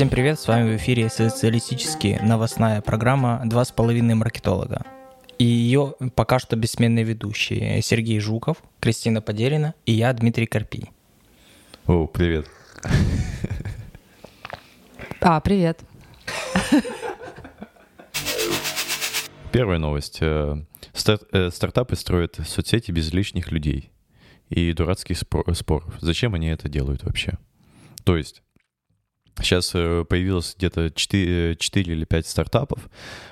Всем привет, с вами в эфире социалистически новостная программа «Два с половиной маркетолога». И ее пока что бессменные ведущие Сергей Жуков, Кристина Подерина и я, Дмитрий Карпий. О, привет. А, привет. Первая новость. Э, стар- э, стартапы строят соцсети без лишних людей и дурацких спор- споров. Зачем они это делают вообще? То есть Сейчас э, появилось где-то 4, 4 или 5 стартапов,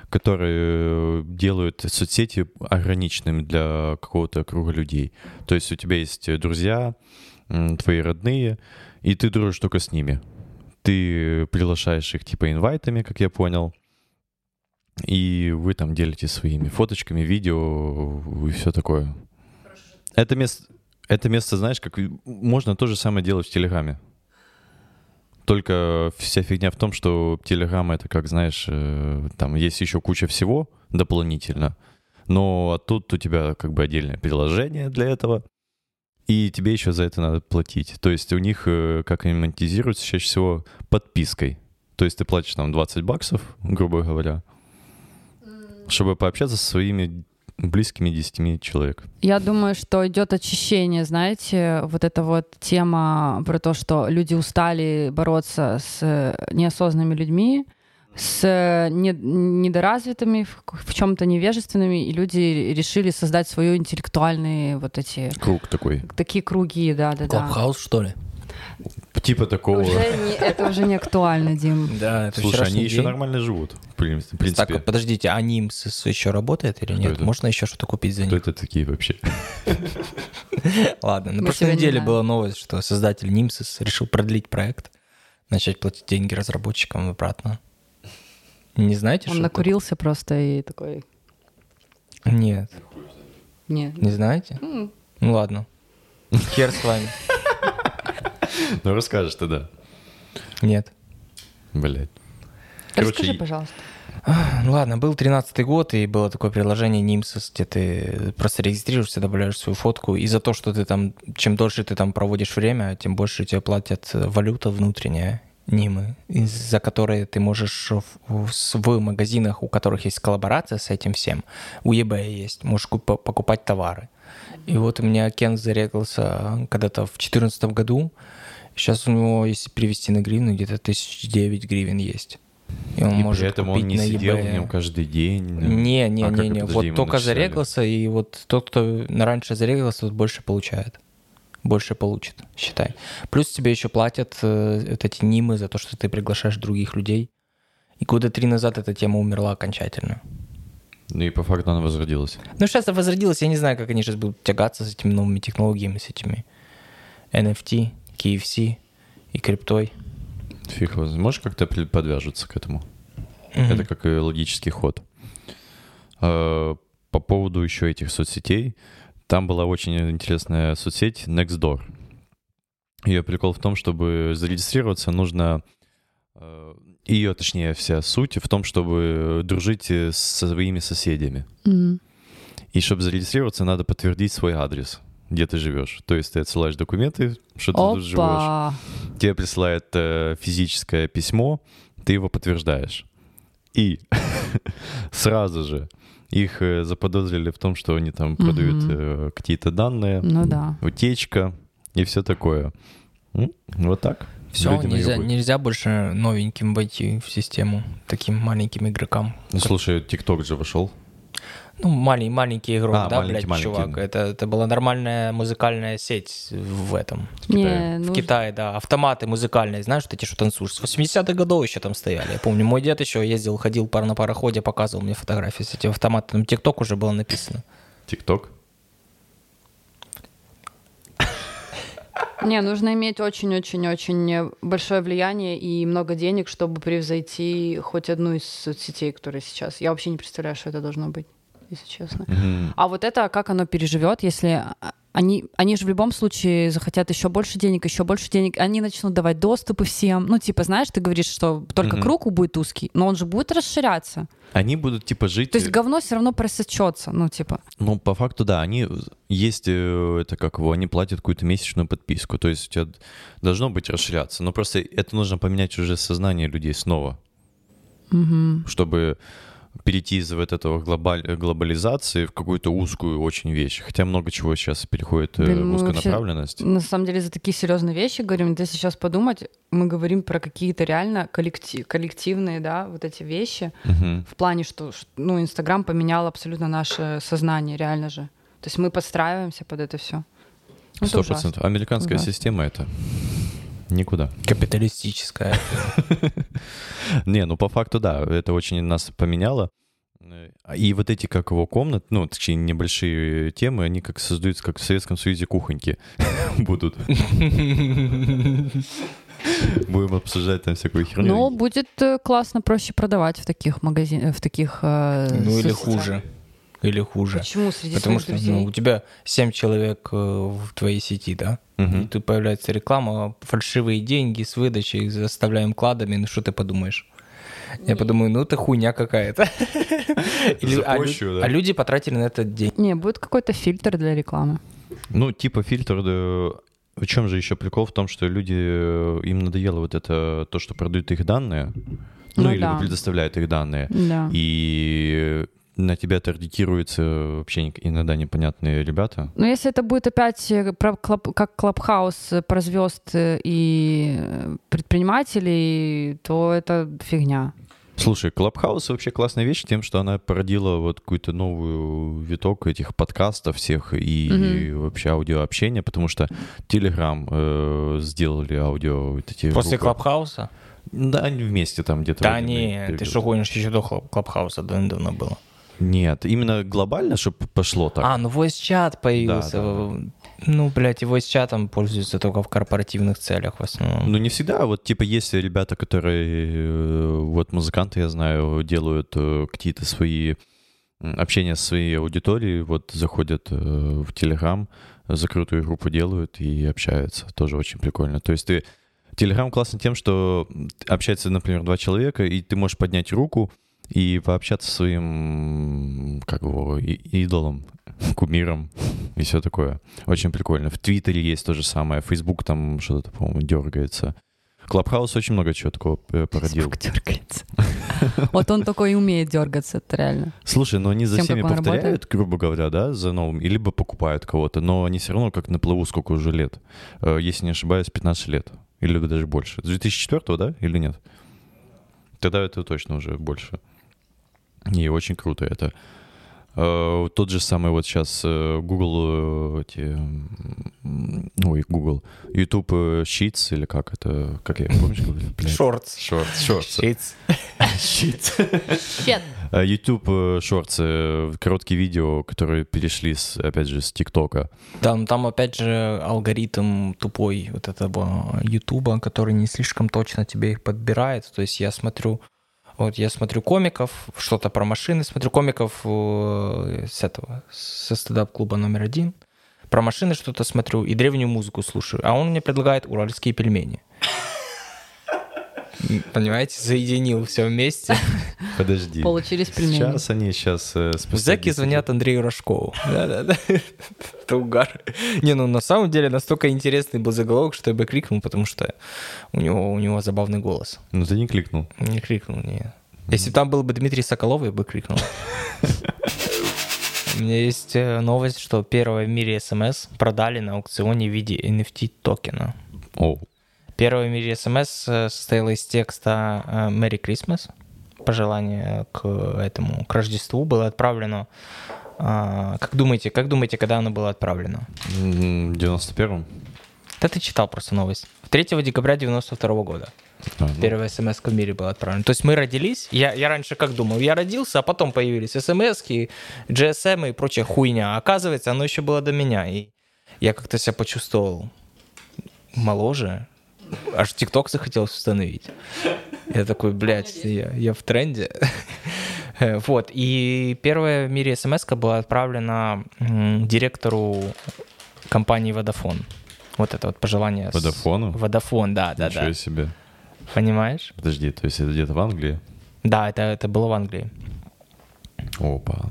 которые делают соцсети ограниченными для какого-то круга людей. То есть у тебя есть друзья, твои родные, и ты дружишь только с ними. Ты приглашаешь их типа инвайтами, как я понял, и вы там делитесь своими фоточками, видео и все такое. Это место, это место, знаешь, как можно то же самое делать в Телеграме. Только вся фигня в том, что Телеграм это, как знаешь, э, там есть еще куча всего дополнительно, но а тут у тебя как бы отдельное приложение для этого, и тебе еще за это надо платить. То есть у них, э, как они монетизируются, чаще всего подпиской. То есть ты платишь там 20 баксов, грубо говоря, чтобы пообщаться со своими близкими 10 человек. Я думаю, что идет очищение, знаете, вот эта вот тема про то, что люди устали бороться с э, неосознанными людьми, с э, не- недоразвитыми, в, чем-то невежественными, и люди решили создать свою интеллектуальные вот эти Круг такой. такие круги, да, да, да. Клабхаус, что ли? Типа такого. Уже не, это уже не актуально, Дим. Да, это Слушай, они вчерашний еще день. нормально живут, в прин- в принципе. Так, подождите, а Нимс еще работает или Кто нет? это? Можно еще что-то купить за Кто них? это такие вообще? Ладно, на прошлой неделе была новость, что создатель Нимсис решил продлить проект, начать платить деньги разработчикам обратно. Не знаете, Он что это? накурился просто и такой... Нет, Нет. не знаете? Ну ладно. Хер с вами. Ну, расскажешь тогда. Нет. Блять. Расскажи, пожалуйста. Ну ладно, был 13-й год, и было такое приложение Nimsys, где ты просто регистрируешься, добавляешь свою фотку, и за то, что ты там, чем дольше ты там проводишь время, тем больше тебе платят э, валюта внутренняя, Нимы, из-за которой ты можешь в, в- в магазинах, у которых есть коллаборация с этим всем, у eBay есть, можешь куп- покупать товары. И вот у меня Кен зарегался когда-то в 2014 году, сейчас у него, если перевести на гривну, где-то тысяч девять гривен есть. И он И может при этом он не сидел в нем каждый день. Не, не, А не, не. подожди, Вот только начисляли? зарегался, и вот тот, кто раньше зарегался, тот больше получает. Больше получит, считай. Плюс тебе еще платят э, вот эти нимы за то, что ты приглашаешь других людей. И года три назад эта тема умерла окончательно. Ну и по факту она возродилась. Ну, сейчас это возродилось, я не знаю, как они сейчас будут тягаться с этими новыми технологиями, с этими NFT, KFC и криптой. Фиг его. Можешь как-то подвяжется к этому? Мгм. Это как и логический ход. Э, По поводу еще этих соцсетей, там была очень интересная соцсеть Nextdoor. Ее прикол в том, чтобы зарегистрироваться, нужно ее, точнее, вся суть в том, чтобы дружить э, со своими соседями. Мгм. И чтобы зарегистрироваться, надо подтвердить свой адрес, где ты живешь. То есть ты отсылаешь документы, что ты тут живешь. Опа! Тебе присылают э, физическое письмо, ты его подтверждаешь. И сразу же их э, заподозрили в том, что они там продают э, какие-то данные, Ну да. утечка и все такое. Вот так. Все, Люди нельзя, нельзя больше новеньким войти в систему, таким маленьким игрокам. Ну, слушай, ТикТок же вошел. Ну, маленький, маленький игрок, А, да, маленький, блядь, маленький. чувак. Это, это была нормальная музыкальная сеть в этом. Не, В ну, Китае, да. Автоматы музыкальные, знаешь, вот эти, что танцуешь. С 80-х годов еще там стояли. Я помню, мой дед еще ездил, ходил пар на пароходе, показывал мне фотографии с этим автоматом. Там ТикТок уже было написано. ТикТок? Не, нужно иметь очень-очень-очень большое влияние и много денег, чтобы превзойти хоть одну из соцсетей, которые сейчас. Я вообще не представляю, что это должно быть, если честно. Мгм. А вот это, как оно переживет, если а, они, они же в любом случае захотят еще больше денег, еще больше денег, они начнут давать доступы всем. Ну, типа, знаешь, ты говоришь, что только Мгм. круг будет узкий, но он же будет расширяться. Они будут типа жить... То есть говно все равно просочется, ну, типа. Ну, по факту, да, они есть, э, это как его, они платят какую-то месячную подписку, то есть у тебя должно быть расширяться, но просто это нужно поменять уже сознание людей снова, Мгм. чтобы перейти из вот этого глобаль- глобализации в какую-то узкую очень вещь, хотя много чего сейчас переходит э, Блин, в мы узкую направленность. На самом деле за такие серьезные вещи говорим. Если сейчас подумать, мы говорим про какие-то реально коллектив, коллективные, да, вот эти вещи. Мгм. В плане, что, ну, Инстаграм поменял абсолютно наше сознание, реально же. То есть мы подстраиваемся под это все. Сто процентов. Американская Ужасно. система это никуда. Капиталистическая. Не, ну по факту да, это очень нас поменяло. И вот эти, как его, комнат, ну, точнее, небольшие темы, они как создаются, как в Советском Союзе кухоньки будут. Будем обсуждать там всякую херню. Но будет э, классно проще продавать в таких магазинах, в таких... э, Ну или хуже. Или хуже. Почему среди Потому своих что друзей? ну, у тебя 7 человек э, в твоей сети, да? Мгм. И тут появляется реклама, фальшивые деньги с выдачей, заставляем кладами, ну что ты подумаешь? Я подумаю, ну это хуйня какая-то. Или- а, лю- Запущу, да. а люди потратили на это день. Не, будет какой-то фильтр для рекламы. Ну, типа фильтр, да, в чем же еще прикол в том, что люди, э, им надоело вот это, то, что продают их данные, ну, Ну или да. предоставляют их данные, Да. и на тебя таргетируются вообще иногда непонятные ребята. Но если это будет опять э, про Club- как Clubhouse э, про звезд э, и предпринимателей, то это фигня. Слушай, Clubhouse вообще классная вещь тем, что она породила вот какую-то новую виток этих подкастов всех и Мгм. вообще аудиообщения, потому что Telegram э, сделали аудио вот эти После группы. Clubhouse а? Да, они вместе там где-то. Да не, ты что гонишь, еще до Club- Clubhouse а давно было. Нет, именно глобально, чтобы пошло так. А, ну voice чат появился. Да, да, Ну, блядь, и voice чатом пользуются только в корпоративных целях в основном. Ну, не всегда. Вот, типа, есть ребята, которые, э, вот, музыканты, я знаю, делают э, какие-то свои общения с своей аудиторией, вот, заходят э, в Телеграм, закрытую группу делают и общаются. Тоже очень прикольно. То есть ты... Телеграм классно тем, что общается, например, два человека, и ты можешь поднять руку и пообщаться со своим, как его, идолом, кумиром и все такое. Очень прикольно. В Твиттере есть то же самое, Фейсбук там что-то, по-моему, дергается. Клабхаус очень много чего такого э, породил. Facebook дергается. Вот он только и умеет дергаться, это реально. Слушай, но они за Тем, всеми повторяют, грубо говоря, да, за новым, и либо покупают кого-то, но они все равно как на плаву сколько уже лет. Э, Если не ошибаюсь, 15 лет. Или даже больше. С 2004 да, или нет? Тогда это точно уже больше. И очень круто это. Э, Тот же самый вот сейчас Google, э, эти, ой, Google, YouTube э, Sheets, или как это, как я, помнишь. Шортс. Shorts, Shorts. Sheets. А, YouTube э, э, короткие видео, которые перешли, с, опять же, с ТикТока. Да, ну там опять же алгоритм тупой вот этого Ютуба, который не слишком точно тебе их подбирает. То есть я смотрю, вот я смотрю комиков, что-то про машины, смотрю комиков э, с этого, со стендап-клуба номер один. Про машины что-то смотрю и древнюю музыку слушаю. А он мне предлагает уральские пельмени. Понимаете, соединил все вместе. Подожди. Получились пельмени. Сейчас они сейчас... э, спустя Зэки 10 звонят Андрею Рожкову. Да-да-да. Это угар. Не, ну на самом деле настолько интересный был заголовок, что я бы крикнул, потому что у него, у него забавный голос. Ну ты не кликнул. Не крикнул, не. Если там был бы Дмитрий Соколов, я бы крикнул. У меня есть э, новость, что первое в мире смс продали на аукционе в виде NFT токена. О, Первое в мире смс э, состояло из текста э, «Merry Christmas». Пожелание к этому, к Рождеству было отправлено. а, Как думаете, как думаете, когда оно было отправлено? м, 91-м? Да ты читал просто новость. 3 декабря 92 года. А, ну, Первая смс в мире была отправлена. То есть мы родились, я, я раньше как думал, я родился, а потом появились смс GSM и прочая хуйня. А оказывается, оно еще было до меня. И я как-то себя почувствовал моложе. Аж ТикТок захотелось установить. Я такой, блядь, я, я в тренде. Вот. И первая в мире смс была отправлена директору компании Vodafone. Вот это вот пожелание. Водофону? Vodafone, да, да, Ничего да. себе. Понимаешь? Подожди, то есть это где-то в Англии? Да, это, это было в Англии. Опа.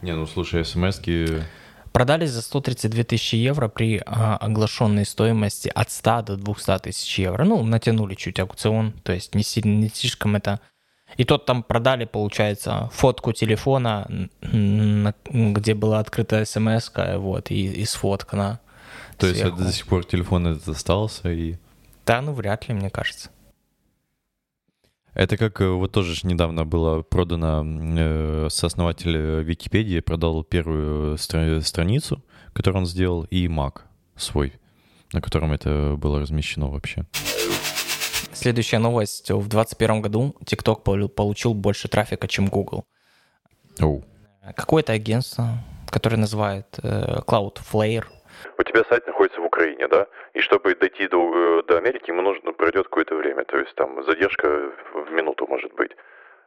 Не, ну слушай, смс-ки... Продались за 132 тысячи евро при а, оглашенной стоимости от 100 до 200 тысяч евро. Ну, натянули чуть аукцион, то есть не, сильно, не слишком это... И тот там продали, получается, фотку телефона, где была открыта смс вот, и, и сфоткана. То есть сверху. это до сих пор телефон этот остался и... Да, ну вряд ли, мне кажется. Это как э, вот тоже ж недавно было продано, э, сооснователь э, Википедии продал первую стра- страницу, которую он сделал, и Mac свой, на котором это было размещено вообще. Следующая новость. В 2021 году TikTok полу- получил больше трафика, чем Google. Оу. Какое-то агентство, которое называет э, Cloudflare, У тебя сайт находится Украине, да? И чтобы дойти до, э, до Америки, ему нужно пройдет какое-то время. То есть там задержка в минуту может быть.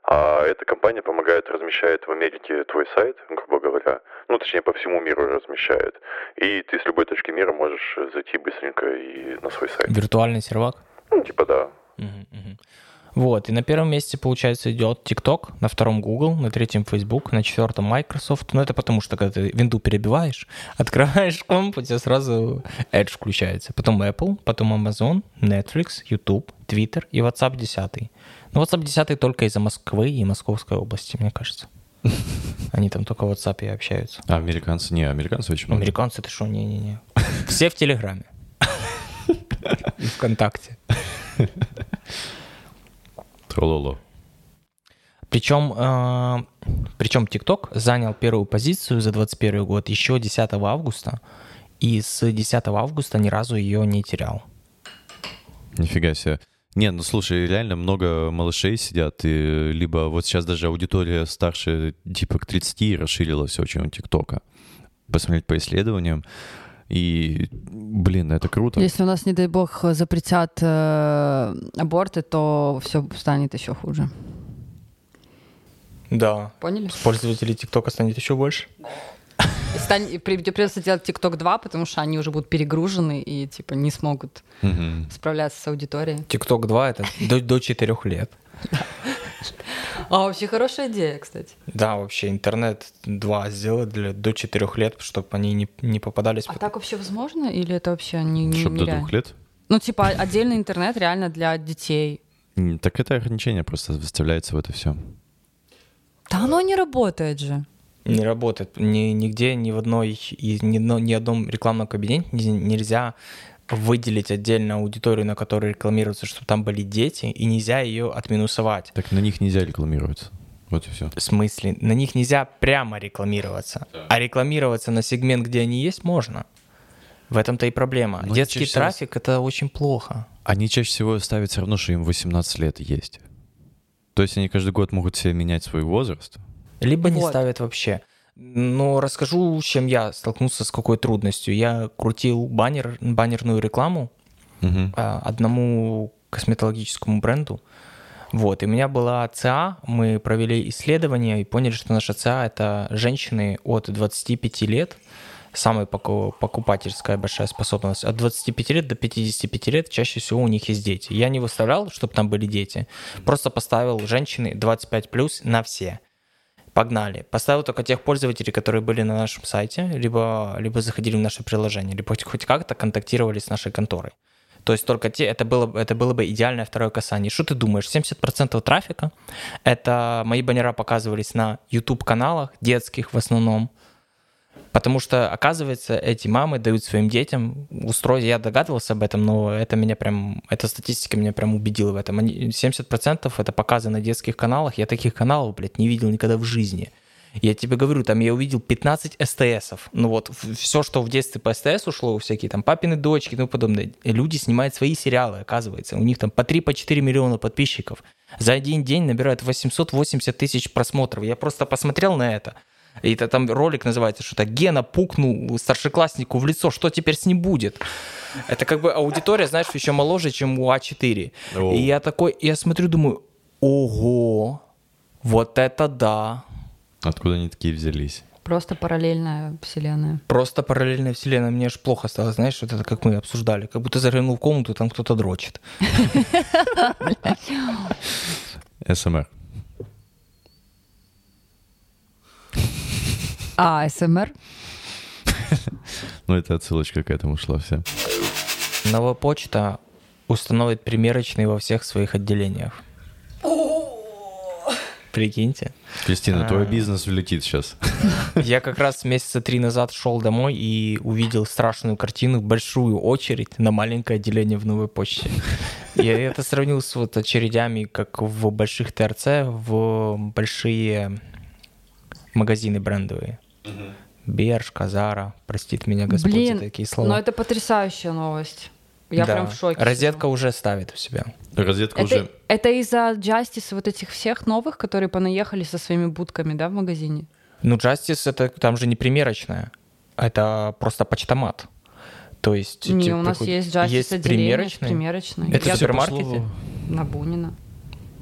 А эта компания помогает, размещает в Америке твой сайт, грубо говоря. Ну, точнее, по всему миру размещает. И ты с любой точки мира можешь зайти быстренько и на свой сайт. виртуальный сервак. Ну, типа да. Мгм, мгм. Вот, и на первом месте, получается, идет TikTok, на втором Google, на третьем Facebook, на четвертом Microsoft. Ну, это потому что, когда ты винду перебиваешь, открываешь комп, у тебя сразу Edge включается. Потом Apple, потом Amazon, Netflix, YouTube, Twitter и WhatsApp 10. Ну, WhatsApp 10 только из-за Москвы и Московской области, мне кажется. Они там только в WhatsApp и общаются. А американцы? Не, американцы очень много. Американцы, ты что, не-не-не. Все в Телеграме. И ВКонтакте. Трололо. Причем, э, причем TikTok занял первую позицию за 2021 год еще 10 августа, и с 10 августа ни разу ее не терял. Нифига себе. Не, ну слушай, реально много малышей сидят, и либо вот сейчас даже аудитория старше типа к 30 расширилась очень у ТикТока. Посмотреть по исследованиям. И, блин, это круто. Если у нас, не дай бог, запретят э, аборты, то все станет еще хуже. Да. Поняли? Пользователей TikTok станет еще больше. И стань- и при- придется делать ТикТок 2, потому что они уже будут перегружены и типа не смогут Мгм. справляться с аудиторией. TikTok 2 это до, до 4 лет. А вообще хорошая идея, кстати. Да, вообще интернет 2 сделать для до 4 лет, чтобы они не, не попадались. А под- так вообще возможно или это вообще не, не, Чтоб до двух лет? Ну типа отдельный интернет реально для детей. Так это ограничение просто выставляется в это все. Да оно не работает же. Не работает. Ни, нигде, ни в одной, ни, одно- ни одном рекламном кабинете не- нельзя выделить отдельно аудиторию, на которой рекламируется, чтобы там были дети, и нельзя ее отминусовать. Так на них нельзя рекламироваться. Вот и все. В смысле, на них нельзя прямо рекламироваться, а рекламироваться на сегмент, где они есть, можно. В этом-то и проблема. Но Детский чаще всего- трафик это очень плохо. Они чаще всего ставят все равно, что им 18 лет есть. То есть они каждый год могут себе менять свой возраст. Либо не Вот. ставят вообще. Но расскажу, с чем я столкнулся, с какой трудностью. Я крутил баннер, баннерную рекламу а, одному косметологическому бренду. Вот, и у меня была ЦА, мы провели исследование и поняли, что наша ЦА — это женщины от 25 лет, самая поку- покупательская большая способность. От 25 лет до 55 лет чаще всего у них есть дети. Я не выставлял, чтобы там были дети, просто поставил женщины 25 плюс на все. Погнали. Поставил только тех пользователей, которые были на нашем сайте, либо, либо заходили в наше приложение, либо хоть, хоть как-то контактировали с нашей конторой. То есть только те, это было, бы- это было бы идеальное второе касание. Что ты думаешь? 70% трафика, это мои баннера показывались на YouTube-каналах, детских в основном, Потому что, оказывается, эти мамы дают своим детям устройство. Я догадывался об этом, но это меня прям, эта статистика меня прям убедила в этом. Они- 70% это показы на детских каналах. Я таких каналов, блядь, не видел никогда в жизни. Я тебе говорю, там я увидел 15 СТСов. Ну вот, все, что в детстве по СТС ушло, всякие там папины дочки и тому подобное. Люди снимают свои сериалы, оказывается. У них там по 3-4 миллиона подписчиков. За один день набирают 880 тысяч просмотров. Я просто посмотрел на это. И это там ролик называется что-то «Гена пукнул старшекласснику в лицо, что теперь с ним будет?» Это как бы аудитория, знаешь, еще моложе, чем у А4. О. И я такой, я смотрю, думаю, ого, вот это да. Откуда они такие взялись? Просто параллельная вселенная. Просто параллельная вселенная. Мне аж плохо стало, знаешь, вот это как мы обсуждали. Как будто заглянул в комнату, там кто-то дрочит. СМР. А, СМР? Ну, это отсылочка к этому шла вся. Новая почта установит примерочные во всех своих отделениях. Прикиньте. Кристина, А. твой бизнес влетит сейчас. Я как раз месяца три назад шел домой и увидел страшную картину, большую очередь на маленькое отделение в новой почте. Я это сравнил с вот очередями, как в больших ТРЦ, в большие магазины брендовые. Бершка, Зара, простит меня Господь Блин, за такие слова. Но это потрясающая новость. Я Да. прям в шоке. Розетка уже ставит у себя. Розетка Это, уже... это из-за Justice вот этих всех новых, которые понаехали со своими будками, да, в магазине? Ну, Justice это там же не примерочная, это просто почтомат. То есть Не, типа, у нас такой- есть Justice есть примерочные. Это в супермаркете? на Бунина.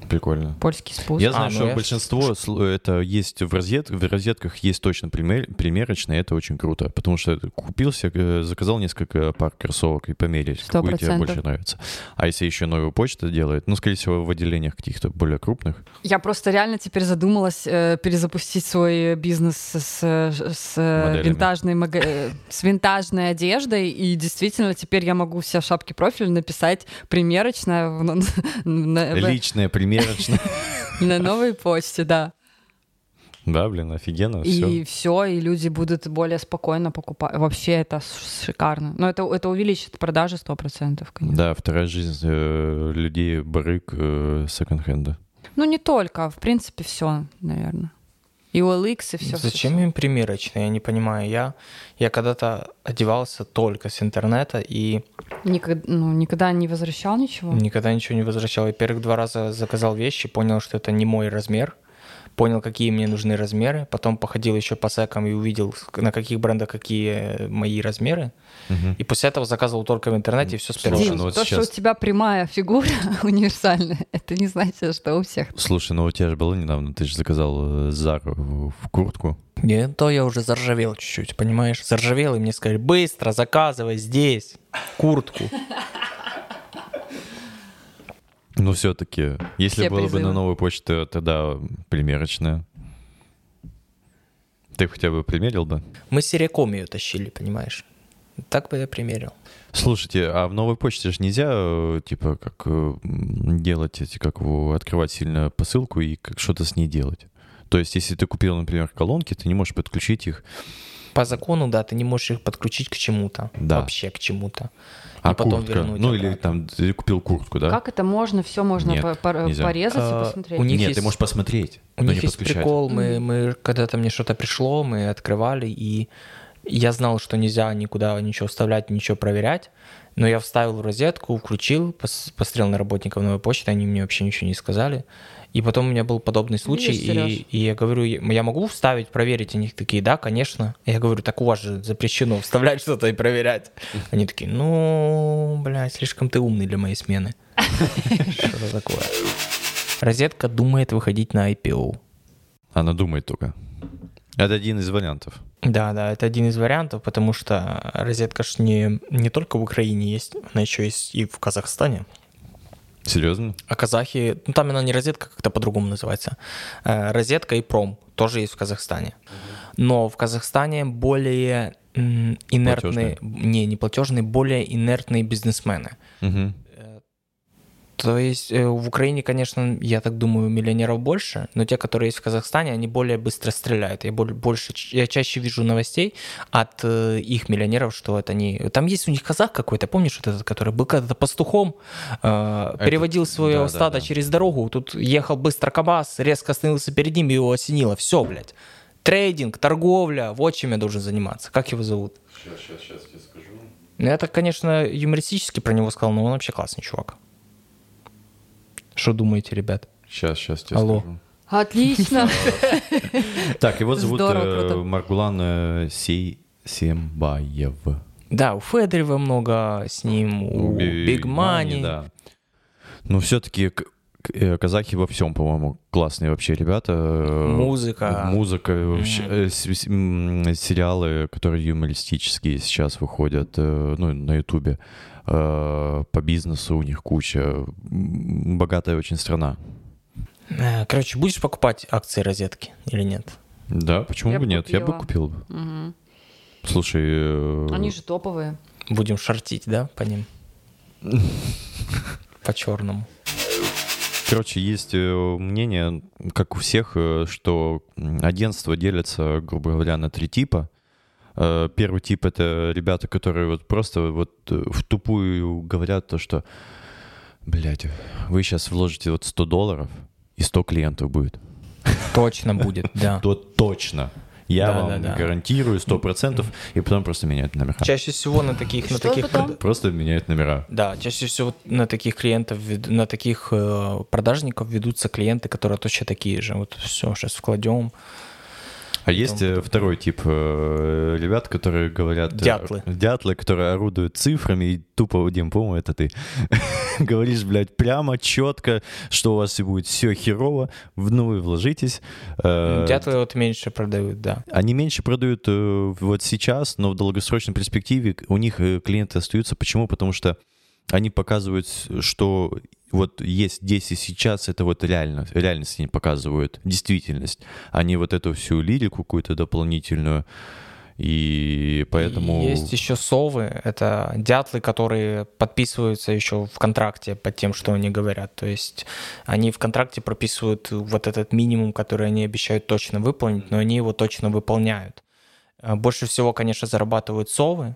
Прикольно. Польский спуск. Я А, знаю, ну что я большинство сл- это есть в, розет... в розетках есть точно пример... примерочные, это очень круто, потому что ты купил себе, э, заказал несколько пар кроссовок и померить, Сто какую тебе больше нравится. А если еще новую почту делает, ну, скорее всего, в отделениях каких-то более крупных, Я просто реально теперь задумалась э, перезапустить свой бизнес с, с, с, Моделями. винтажной, мага- э, с винтажной одеждой, и действительно теперь я могу все в шапке профиля написать примерочная в- на, на- новой почте, да. Да, блин, офигенно, И все. и люди будут более спокойно покупать. Вообще это шикарно. Но это, это увеличит продажи 100%, конечно. Да, вторая жизнь э, людей барык э, секонд-хенда. Ну не только, в принципе, все, наверное. И OLX, и все. Зачем им примерочные, я не понимаю. Я, я когда-то одевался только с интернета и Никогда, ну, никогда не возвращал ничего? никогда ничего не возвращал. Я первых два раза заказал вещи, понял, что это не мой размер, понял, какие мне нужны размеры, потом походил еще по секам и увидел, на каких брендах какие мои размеры, Мгм. и после этого заказывал только в интернете и все с первого Слушай, ну вот то, сейчас- что у тебя прямая фигура универсальная, это не значит, что у всех. Слушай, ну у тебя же было недавно, ты же заказал э, Зару в в куртку. Не, то я уже заржавел чуть-чуть, понимаешь? Заржавел, и мне сказали, быстро заказывай здесь куртку. Но все-таки, если Все было бы призывы. на новой почте, тогда примерочная. Ты хотя бы примерил бы? Мы с Серяком ее тащили, понимаешь? Так бы я примерил. Слушайте, а в новой почте же нельзя, э, типа, как э, делать эти, как его, открывать сильно посылку и как что-то с ней делать. То есть, если ты купил, например, колонки, ты не можешь подключить их. По закону, да, ты не можешь их подключить к чему-то. Да. Вообще к чему-то. А И потом куртка? вернуть Ну, или обратно. там, ты купил куртку, да? Как это можно? Все можно Нет, по- по- нельзя. порезать А, и посмотреть. у них Нет, есть- ты можешь посмотреть, У но них не есть подключать. прикол, мы, мы когда-то мне что-то пришло, мы открывали, и я знал, что нельзя никуда ничего вставлять, ничего проверять, но я вставил в розетку, включил, пос- посмотрел на работников новой почты, они мне вообще ничего не сказали. И потом у меня был подобный случай, Видишь, и, и я говорю, я могу вставить, проверить? Они такие, да, конечно. Я говорю, так у вас же запрещено вставлять что-то и проверять. Они такие, ну, блядь, слишком ты умный для моей смены. Что-то такое. Розетка думает выходить на IPO. Она думает только. Это один из вариантов. Да, да, это один из вариантов, потому что розетка ж не, не только в Украине есть, она еще есть и в Казахстане. Серьезно? А казахи, ну там она не розетка, как-то по-другому называется. Э, розетка и пром тоже есть в Казахстане. Но в Казахстане более инертные, не, не платежные, более инертные бизнесмены. Мгм. То есть э, в Украине, конечно, я так думаю, миллионеров больше, но те, которые есть в Казахстане, они более быстро стреляют. Я боль- больше, я чаще вижу новостей от э, их миллионеров, что это они. Там есть у них казах какой-то, помнишь, вот этот, который был когда-то пастухом, э, переводил свое да, да, стадо да. через дорогу, тут ехал быстро кабас, резко остановился перед ним, и его осенило. Все, блядь. Трейдинг, торговля, вот чем я должен заниматься. Как его зовут? Сейчас, сейчас, сейчас я скажу. Ну, я так, конечно, юмористически про него сказал, но он вообще классный чувак. Что думаете, ребят? Сейчас, сейчас тебе Алло. скажу. Отлично. Так, его зовут э. Маргулан э, Сембаев. Да, у Федорева много с ним, у Би- Биг Мани. да. Но все-таки казахи во всем, по-моему, классные вообще ребята. Музыка. Музыка, э, сериалы, которые юмористические сейчас выходят, э, ну, на Ютубе. Э, По бизнесу у них куча. Богатая очень страна. Э, Короче, будешь покупать акции розетки или нет? Да, почему Я бы нет? Я бы купила. купил. бы. Мгм. Слушай, э, Они же топовые. Будем шортить, да, по ним? По черному. Короче, есть э, мнение, как у всех, э, что агентства делятся, грубо говоря, на три типа. Э, Первый тип — это ребята, которые вот просто вот в тупую говорят то, что, блядь, вы сейчас вложите вот 100 долларов, и 100 клиентов будет. Точно будет, да. То точно. Я Да, вам да, да. гарантирую 100%, и потом просто меняют номера. Чаще всего на таких, на таких, потом? Просто меняют номера. да, чаще всего на таких клиентов, на таких э, продажников ведутся клиенты, которые точно такие же. Вот все, сейчас вкладем. А есть э, второй тип э, ребят, которые говорят... э, Дятлы. Дятлы, которые орудуют цифрами и тупо, Дим, по-моему, это ты. Говоришь, блядь, прямо, четко, что у вас и будет все херово, в ну вы вложитесь. Э, Дятлы вот меньше продают, да. Они меньше продают э, вот сейчас, но в долгосрочной перспективе у них э, клиенты остаются. Почему? Потому что они показывают, что вот есть здесь и сейчас, это вот реально, реальность они показывают, действительность, не вот эту всю лирику какую-то дополнительную. И поэтому... Есть еще совы, это дятлы, которые подписываются еще в контракте под тем, что они говорят. То есть они в контракте прописывают вот этот минимум, который они обещают точно выполнить, но они его точно выполняют. А Больше всего, конечно, зарабатывают совы,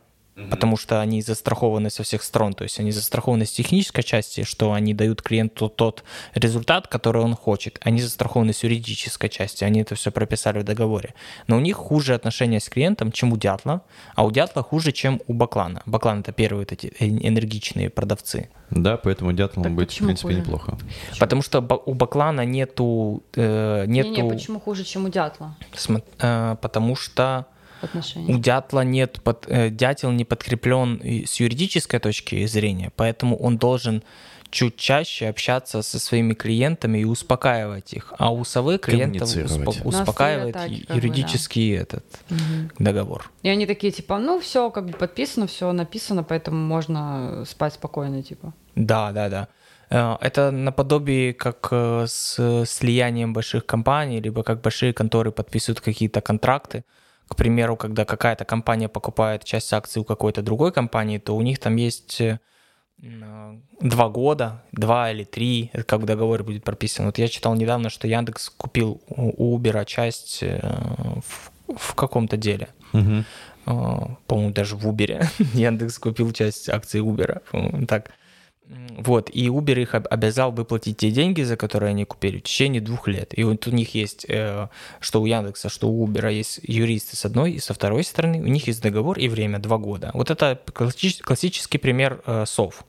потому что они застрахованы со всех сторон. То есть они застрахованы с технической части, что они дают клиенту тот результат, который он хочет. Они застрахованы с юридической части, они это все прописали в договоре. Но у них хуже отношения с клиентом, чем у Дятла, а у Дятла хуже, чем у Баклана. Баклан — это первые вот эти энергичные продавцы. Да, поэтому дятлом Так быть, в почему принципе, хуже? неплохо. Потому что у Баклана нету... э, нету Не-не, почему хуже, чем у дятла смо- э, потому что отношения? у дятла нет, под, э, дятел не подкреплен с юридической точки зрения, поэтому он должен чуть чаще общаться со своими клиентами и успокаивать их. А у совы клиентов успо- успокаивает атаки, ю- как бы, да. юридический этот Мгм. договор. И они такие, типа, ну все, как бы подписано, все написано, поэтому можно спать спокойно, типа. Да, да, да. Э, Это наподобие как э, с слиянием больших компаний, либо как большие конторы подписывают какие-то контракты. К примеру, когда какая-то компания покупает часть акций у какой-то другой компании, то у них там есть э, м, два года, два или три, это как в договоре будет прописано. Вот я читал недавно, что Яндекс купил у Uber часть э, в, в каком-то деле. Э, по-моему, даже в Uber. Яндекс купил часть акций Uber. Так. Вот, и Uber их об- обязал выплатить те деньги, за которые они купили, в течение двух лет. И вот у них есть, э, что у Яндекса, что у Uber есть юристы с одной и со второй стороны, у них есть договор и время, два года. Вот это классич- классический пример э, сов.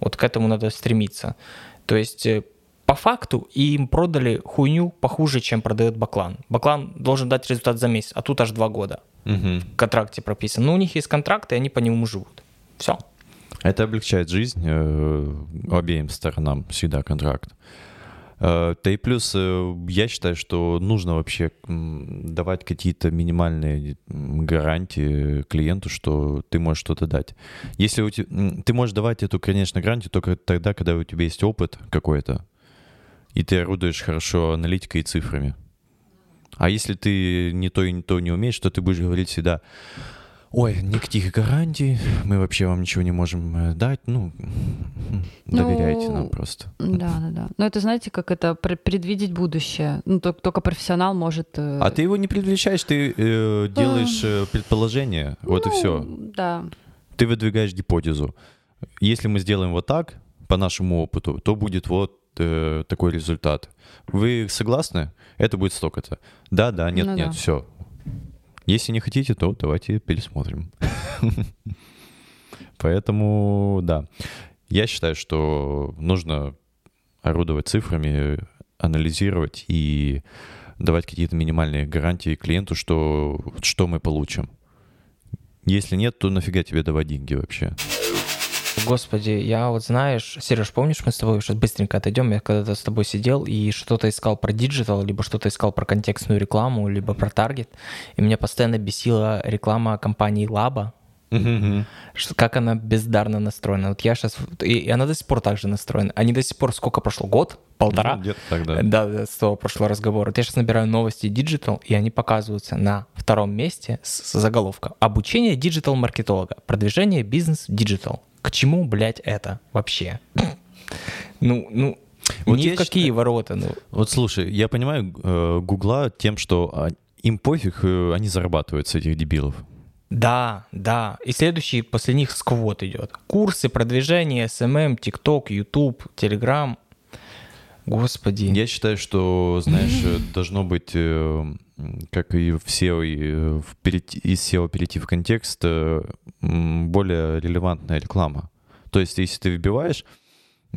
Вот к этому надо стремиться. То есть э, по факту им продали хуйню похуже, чем продает Баклан. Баклан должен дать результат за месяц, а тут аж два года Мгм. в контракте прописано. Но у них есть контракт, и они по нему живут. Все. Это облегчает жизнь э, обеим сторонам всегда контракт. Э, Да и плюс э, я считаю, что нужно вообще давать какие-то минимальные гарантии клиенту, что ты можешь что-то дать. Если у тебя, ты можешь давать эту, конечно, гарантию только тогда, когда у тебя есть опыт какой-то, и ты орудуешь хорошо аналитикой и цифрами. А если ты не то и не то не умеешь, то ты будешь говорить всегда, ой, никаких гарантий, мы вообще вам ничего не можем э, дать, ну, м, доверяйте Ну, нам просто. Да, да, да. Но это, знаете, как это пр- предвидеть будущее. Ну, только, только профессионал может... э, А ты его не предвещаешь, ты э, делаешь э, предположение, вот и ну, все. Да. Ты выдвигаешь гипотезу. Если мы сделаем вот так, по нашему опыту, то будет вот э, такой результат. Вы согласны? Это будет столько-то. Да, да, нет, Ну нет, да. все. Если не хотите, то давайте пересмотрим. Поэтому, да. Я считаю, что нужно орудовать цифрами, анализировать и давать какие-то минимальные гарантии клиенту, что, что мы получим. Если нет, то нафига тебе давать деньги вообще? Господи, я вот знаешь, Сереж, помнишь, мы с тобой сейчас быстренько отойдем, я когда-то с тобой сидел и что-то искал про digital, либо что-то искал про контекстную рекламу, либо про таргет, и меня постоянно бесила реклама компании Laba, что, как она бездарно настроена. Вот я сейчас... И, и она до сих пор так же настроена. Они до сих пор... Сколько прошло? Год? Полтора? Ну, где-то так, да. Да, да, с того прошлого разговора. Вот я сейчас набираю новости Digital, и они показываются на втором месте с заголовка. Обучение digital-маркетолога. Продвижение бизнес digital. К чему, блядь, это вообще? Ну, ну, Вот ни в какие считаю- ворота. Ну, Вот слушай, я понимаю э, Гугла тем, что а, им пофиг, э, они зарабатывают с этих дебилов. Да, да. И следующий после них сквот идет. Курсы, продвижение, SMM, TikTok, YouTube, Telegram. Господи. Я считаю, что, знаешь, э, должно быть, э, как и в SEO, и, э, в перейти- из SEO перейти в контекст, более релевантная реклама. То есть, если ты вбиваешь,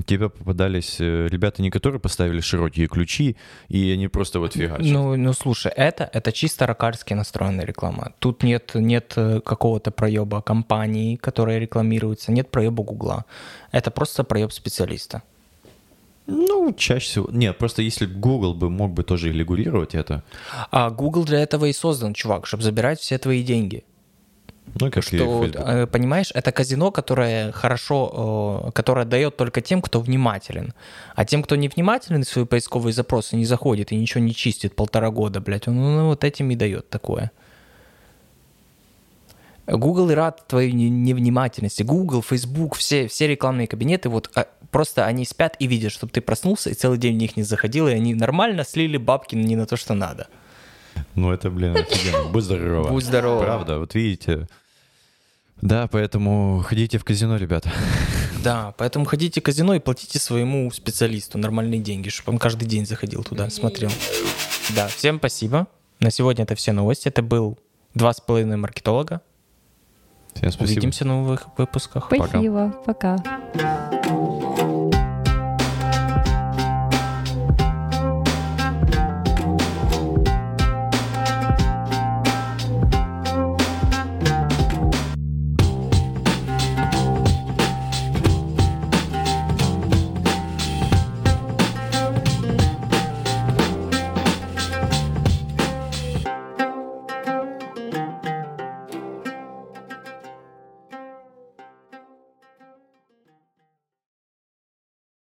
тебе попадались ребята, не которые поставили широкие ключи, и они просто вот фигачат. Ну, ну, слушай, это, это чисто ракарски настроенная реклама. Тут нет, нет какого-то проеба компании, которая рекламируется, нет проеба Гугла. Это просто проеб специалиста. Ну, чаще всего. Нет, просто если Google бы мог бы тоже регулировать это, А Google для этого и создан, чувак, чтобы забирать все твои деньги. ну, как Что, э, понимаешь, это казино, которое хорошо, э, которое дает только тем, кто внимателен. А тем, кто не внимателен свои поисковые запросы, не заходит и ничего не чистит полтора года, блядь, он ну, вот этим и дает такое. Google и рад твоей не- невнимательности. Google, Facebook, все, все рекламные кабинеты, вот а, просто они спят и видят, чтобы ты проснулся и целый день в них не заходил, и они нормально слили бабки не на то, что надо. Ну, это, блин, офигенно. Будь здорова. Будь здорова. Правда, вот видите. Да, поэтому ходите в казино, ребята. Да, поэтому ходите в казино и платите своему специалисту нормальные деньги, чтобы он каждый день заходил туда, смотрел. Да, всем спасибо. На сегодня это все новости. Это был два с половиной маркетолога. Всем спасибо. Увидимся в новых выпусках. Спасибо. Пока.